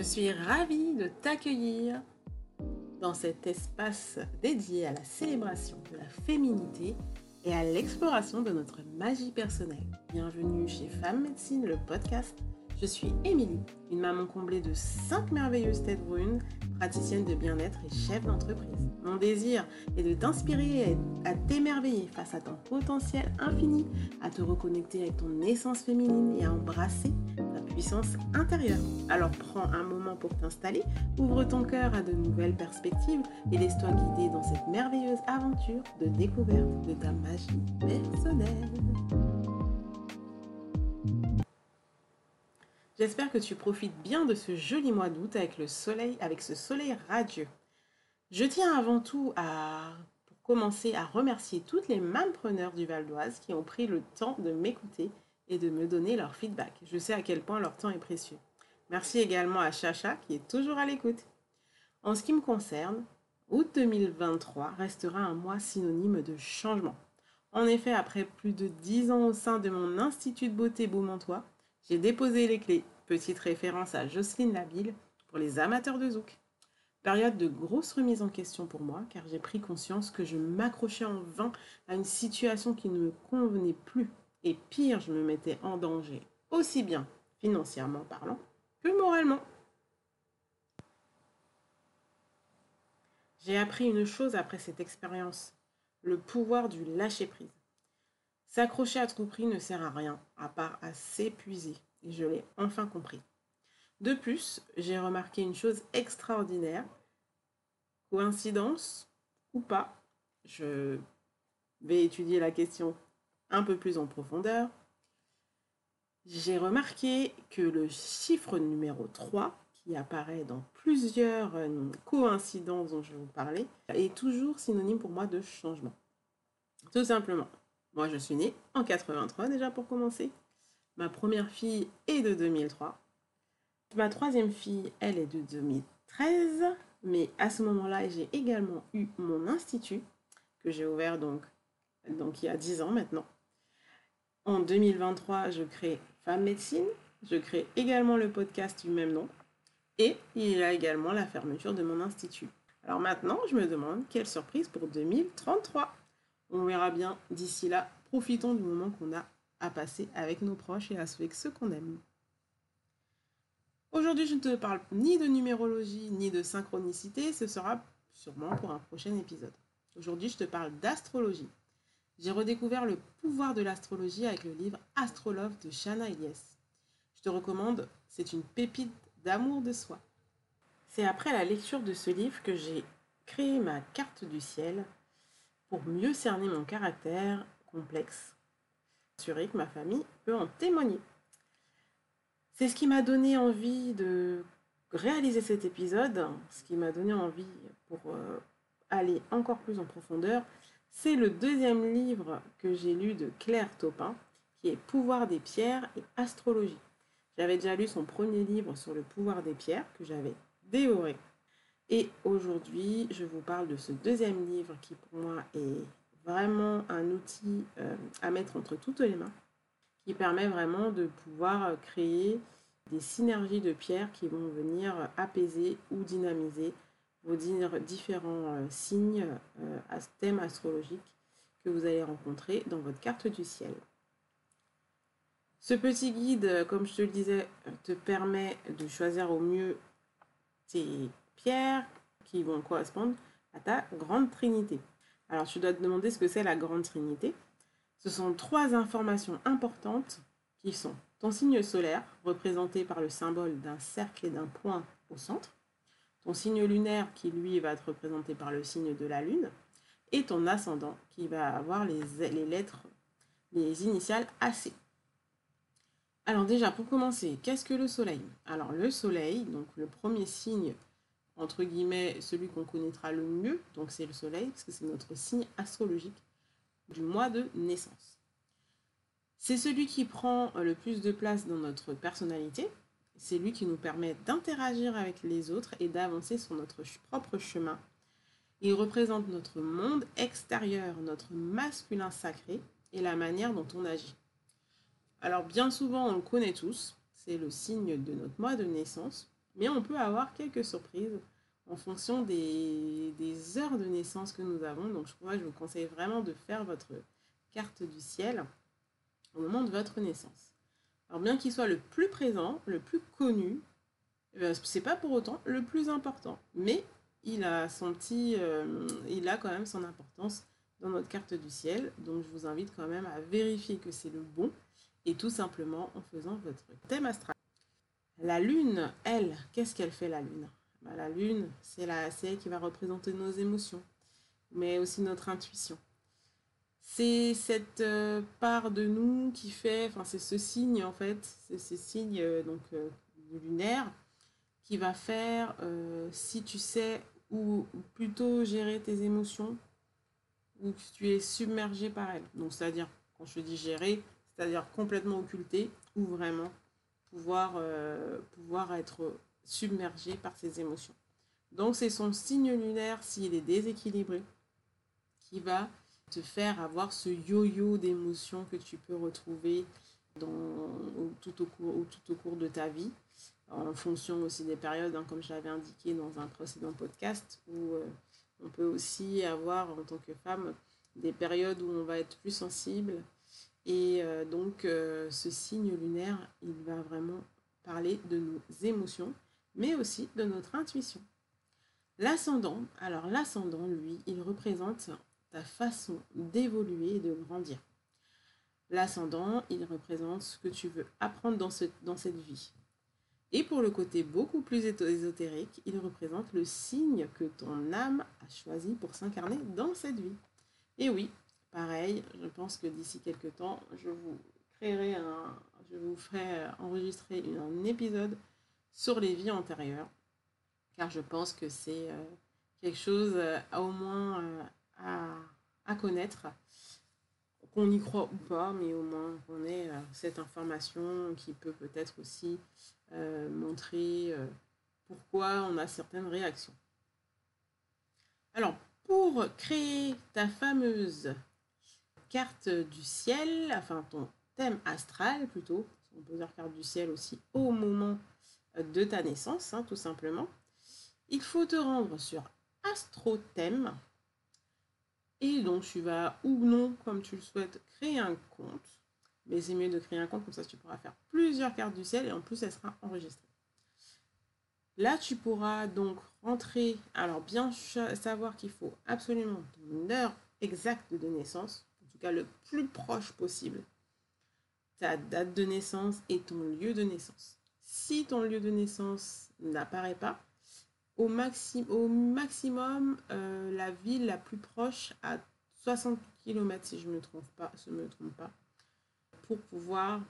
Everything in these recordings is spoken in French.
Je suis ravie de t'accueillir dans cet espace dédié à la célébration de la féminité et à l'exploration de notre magie personnelle. Bienvenue chez Femme Médecine, le podcast. Je suis Émilie, une maman comblée de 5 merveilleuses têtes brunes, praticienne de bien-être et chef d'entreprise. Mon désir est de t'inspirer à t'émerveiller face à ton potentiel infini, à te reconnecter avec ton essence féminine et à embrasser intérieure. Alors prends un moment pour t'installer, ouvre ton cœur à de nouvelles perspectives et laisse-toi guider dans cette merveilleuse aventure de découverte de ta magie personnelle. J'espère que tu profites bien de ce joli mois d'août avec le soleil, avec ce soleil radieux. Je tiens avant tout à, commencer, à remercier toutes les preneurs du Val d'Oise qui ont pris le temps de m'écouter et de me donner leur feedback. Je sais à quel point leur temps est précieux. Merci également à Chacha qui est toujours à l'écoute. En ce qui me concerne, août 2023 restera un mois synonyme de changement. En effet, après plus de 10 ans au sein de mon institut de beauté Beaumontois, j'ai déposé les clés. Petite référence à Jocelyne Labille pour les amateurs de zouk. Période de grosse remise en question pour moi, car j'ai pris conscience que je m'accrochais en vain à une situation qui ne me convenait plus. Et pire, je me mettais en danger, aussi bien financièrement parlant que moralement. J'ai appris une chose après cette expérience, le pouvoir du lâcher-prise. S'accrocher à tout prix ne sert à rien, à part à s'épuiser. Et je l'ai enfin compris. De plus, j'ai remarqué une chose extraordinaire. Coïncidence ou pas, je vais étudier la question un peu plus en profondeur. J'ai remarqué que le chiffre numéro 3, qui apparaît dans plusieurs euh, coïncidences dont je vais vous parler, est toujours synonyme pour moi de changement. Tout simplement. Moi, je suis née en 83 déjà pour commencer. Ma première fille est de 2003. Ma troisième fille, elle est de 2013. Mais à ce moment-là, j'ai également eu mon institut que j'ai ouvert donc, donc il y a 10 ans maintenant. En 2023, je crée Femme Médecine. Je crée également le podcast du même nom. Et il y a également la fermeture de mon institut. Alors maintenant, je me demande quelle surprise pour 2033. On verra bien d'ici là. Profitons du moment qu'on a à passer avec nos proches et à avec ceux qu'on aime. Aujourd'hui, je ne te parle ni de numérologie ni de synchronicité, ce sera sûrement pour un prochain épisode. Aujourd'hui, je te parle d'astrologie. J'ai redécouvert le pouvoir de l'astrologie avec le livre Astrolove de Shana Elias. Je te recommande, c'est une pépite d'amour de soi. C'est après la lecture de ce livre que j'ai créé ma carte du ciel pour mieux cerner mon caractère complexe. Assurer que ma famille peut en témoigner. C'est ce qui m'a donné envie de réaliser cet épisode, ce qui m'a donné envie pour euh, aller encore plus en profondeur. C'est le deuxième livre que j'ai lu de Claire Taupin, qui est Pouvoir des pierres et astrologie. J'avais déjà lu son premier livre sur le pouvoir des pierres, que j'avais dévoré. Et aujourd'hui, je vous parle de ce deuxième livre qui pour moi est vraiment un outil euh, à mettre entre toutes les mains, qui permet vraiment de pouvoir créer des synergies de pierres qui vont venir apaiser ou dynamiser vos différents euh, signes euh, à thème astrologique que vous allez rencontrer dans votre carte du ciel. Ce petit guide, comme je te le disais, te permet de choisir au mieux tes pierres qui vont correspondre à ta grande trinité. Alors tu dois te demander ce que c'est la grande trinité. Ce sont trois informations importantes qui sont ton signe solaire, représenté par le symbole d'un cercle et d'un point au centre, ton signe lunaire qui lui va être représenté par le signe de la lune, et ton ascendant qui va avoir les, lettres, les initiales AC. Alors déjà, pour commencer, qu'est-ce que le soleil? Alors le soleil, donc le premier signe entre guillemets, celui qu'on connaîtra le mieux, donc c'est le soleil, parce que c'est notre signe astrologique du mois de naissance. C'est celui qui prend le plus de place dans notre personnalité, c'est lui qui nous permet d'interagir avec les autres et d'avancer sur notre propre chemin. Il représente notre monde extérieur, notre masculin sacré et la manière dont on agit. Alors bien souvent, on le connaît tous, c'est le signe de notre mois de naissance, Mais on peut avoir quelques surprises en fonction des, heures de naissance que nous avons. Donc, je vous conseille vraiment de faire votre carte du ciel au moment de votre naissance. Alors, bien qu'il soit le plus présent, le plus connu, euh, c'est pas pour autant le plus important. Mais il a son euh, il a quand même son importance dans notre carte du ciel. Donc, je vous invite quand même à vérifier que c'est le bon et tout simplement en faisant votre thème astral. La lune, elle, qu'est-ce qu'elle fait la lune? Bah, La lune, c'est elle qui va représenter nos émotions, mais aussi notre intuition. C'est cette euh, part de nous qui fait, enfin c'est ce signe en fait, c'est ce signe euh, donc euh, lunaire qui va faire si tu sais ou plutôt gérer tes émotions ou que tu es submergé par elles. Donc c'est-à-dire quand je dis gérer, c'est-à-dire complètement occulté ou vraiment pouvoir, pouvoir être submergé par ses émotions. Donc c'est son signe lunaire s'il est déséquilibré qui va te faire avoir ce yo-yo d'émotions que tu peux retrouver dans, tout, au cours, tout au cours de ta vie, en fonction aussi des périodes, hein, comme je l'avais indiqué dans un précédent podcast, où euh, on peut aussi avoir en tant que femme des périodes où on va être plus sensible, et euh, donc, euh, ce signe lunaire, il va vraiment parler de nos émotions, mais aussi de notre intuition. L'ascendant, alors l'ascendant, lui, il représente ta façon d'évoluer et de grandir. L'ascendant, il représente ce que tu veux apprendre dans, cette vie. Et pour le côté beaucoup plus ésotérique, il représente le signe que ton âme a choisi pour s'incarner dans cette vie. Et oui, Pareil, je pense que d'ici quelques temps, je vous créerai un, je vous ferai enregistrer un épisode sur les vies antérieures, car je pense que c'est euh, quelque chose euh, à au moins euh, à, connaître, qu'on y croit ou pas, mais au moins qu'on ait cette information qui peut peut-être aussi montrer pourquoi on a certaines réactions. Alors, pour créer ta fameuse carte du ciel, enfin ton thème astral plutôt, on peut dire carte du ciel aussi au moment de ta naissance, hein, tout simplement. Il faut te rendre sur Astrothème. Et donc tu vas ou non, comme tu le souhaites, créer un compte. Mais c'est mieux de créer un compte, comme ça tu pourras faire plusieurs cartes du ciel et en plus elle sera enregistrée. Là, tu pourras donc rentrer, alors bien savoir qu'il faut absolument ton heure exacte de naissance, le plus proche possible, ta date de naissance et ton lieu de naissance. Si ton lieu de naissance n'apparaît pas, au, au maximum, euh, la ville la plus proche à 60 km, si je ne me trompe pas, je me trompe pas, pour pouvoir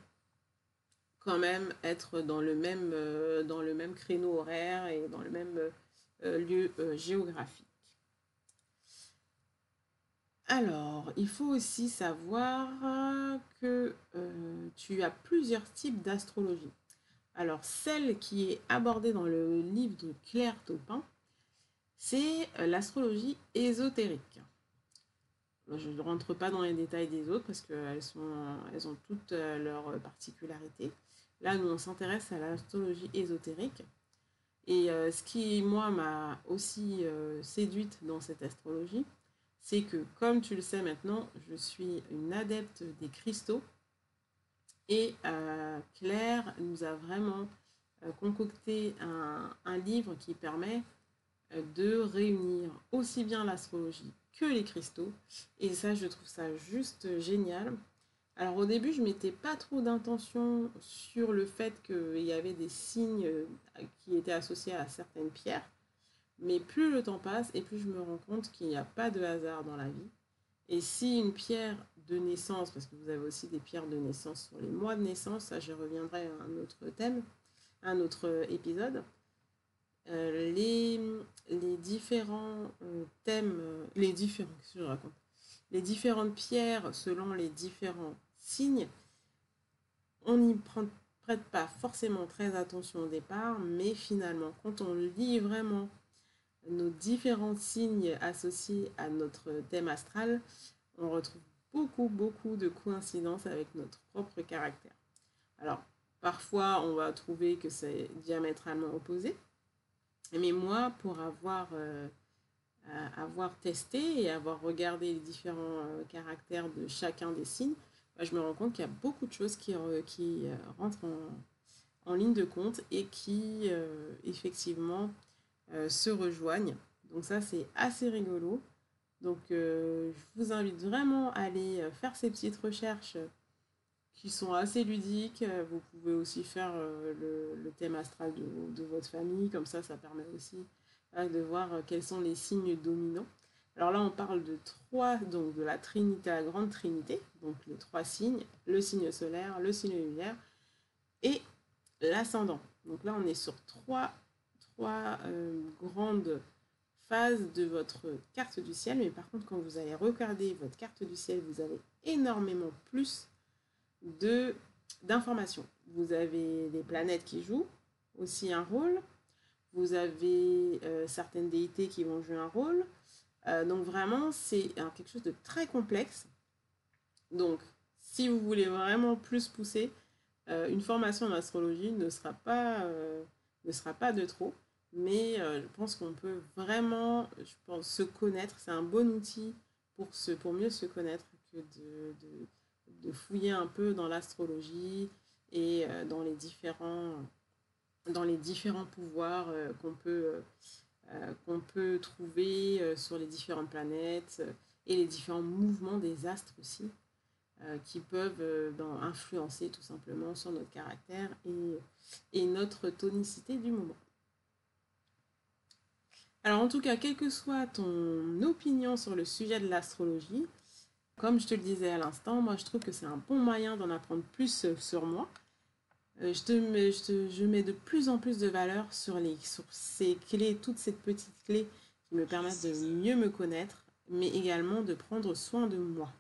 quand même être dans le même, euh, dans le même créneau horaire et dans le même euh, lieu géographique. Alors, il faut aussi savoir que tu as plusieurs types d'astrologie. Alors, celle qui est abordée dans le livre de Claire Taupin, c'est euh, l'astrologie ésotérique. Je ne rentre pas dans les détails des autres parce qu'elles elles ont toutes euh, leurs particularités. Là, nous, on s'intéresse à l'astrologie ésotérique. Et ce qui, moi, m'a aussi séduite dans cette astrologie, c'est que, comme tu le sais maintenant, je suis une adepte des cristaux. Et euh, Claire nous a vraiment euh, concocté un, livre qui permet euh, de réunir aussi bien l'astrologie que les cristaux. Et ça, je trouve ça juste génial. Alors au début, je mettais pas trop d'intention sur le fait qu'il y avait des signes qui étaient associés à certaines pierres. Mais plus le temps passe et plus je me rends compte qu'il n'y a pas de hasard dans la vie. Et si une pierre de naissance, parce que vous avez aussi des pierres de naissance sur les mois de naissance, ça je reviendrai à un autre thème, un autre épisode, euh, les, les, différents euh, thèmes, euh, les différents, je raconte? Les différentes pierres selon les différents signes, on n'y prête pas forcément très attention au départ, mais finalement, quand on lit vraiment nos différents signes associés à notre thème astral, on retrouve beaucoup, beaucoup de coïncidences avec notre propre caractère. Alors, Parfois, on va trouver que c'est diamétralement opposé. Mais moi, pour avoir, euh, avoir testé et avoir regardé les différents euh, caractères de chacun des signes, bah, je me rends compte qu'il y a beaucoup de choses qui, qui rentrent en, en, ligne de compte et qui, effectivement, se rejoignent. Donc ça, c'est assez rigolo. Donc, je vous invite vraiment à aller faire ces petites recherches qui sont assez ludiques. Euh, vous pouvez aussi faire euh, le, thème astral de, votre famille, comme ça, ça permet aussi de voir euh, quels sont les signes dominants. Alors là, on parle de trois, donc de la Trinité, la Grande Trinité, donc les trois signes, le signe solaire, le signe lunaire et l'ascendant. Donc là, on est sur trois grandes phases de votre carte du ciel, mais par contre, quand vous allez regarder votre carte du ciel, vous avez énormément plus de d'informations. Vous avez les planètes qui jouent aussi un rôle. Vous avez euh, certaines déités qui vont jouer un rôle. Euh, donc vraiment, c'est quelque chose de très complexe. Donc, si vous voulez vraiment plus pousser, euh, une formation en astrologie ne sera pas, ne sera pas de trop. Mais je pense qu'on peut vraiment je pense, se connaître. C'est un bon outil pour, se, pour mieux se connaître que de de fouiller un peu dans l'astrologie et euh, dans les différents, dans les différents pouvoirs euh, qu'on peut, euh, peut trouver sur les différentes planètes et les différents mouvements des astres aussi, qui peuvent ben, influencer tout simplement sur notre caractère et, et notre tonicité du moment. Alors en tout cas, quelle que soit ton opinion sur le sujet de l'astrologie, comme je te le disais à l'instant, moi je trouve que c'est un bon moyen d'en apprendre plus euh, sur moi. Euh, je, mets, de plus en plus de valeur sur, ces clés, toutes ces petites clés qui me permettent de mieux me connaître, mais également de prendre soin de moi.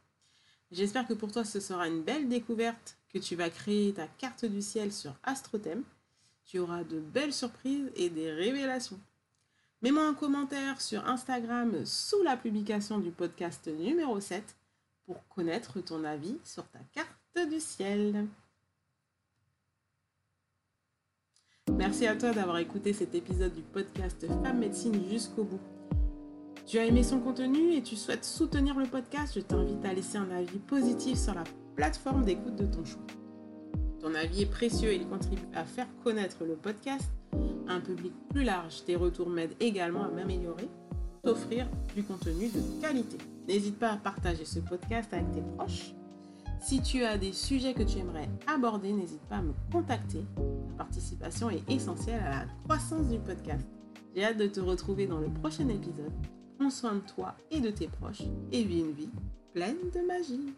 J'espère que pour toi ce sera une belle découverte, que tu vas créer ta carte du ciel sur AstroThème. Tu auras de belles surprises et des révélations. Mets-moi un commentaire sur Instagram sous la publication du podcast numéro 7 pour connaître ton avis sur ta carte du ciel. Merci à toi d'avoir écouté cet épisode du podcast Femme Médecine jusqu'au bout. Tu as aimé son contenu et tu souhaites soutenir le podcast, je t'invite à laisser un avis positif sur la plateforme d'écoute de ton choix. Ton avis est précieux et il contribue à faire connaître le podcast un public plus large. Tes retours m'aident également à m'améliorer, t'offrir du contenu de qualité. N'hésite pas à partager ce podcast avec tes proches. Si tu as des sujets que tu aimerais aborder, n'hésite pas à me contacter. Ta participation est essentielle à la croissance du podcast. J'ai hâte de te retrouver dans le prochain épisode. Prends soin de toi et de tes proches et vis une vie pleine de magie.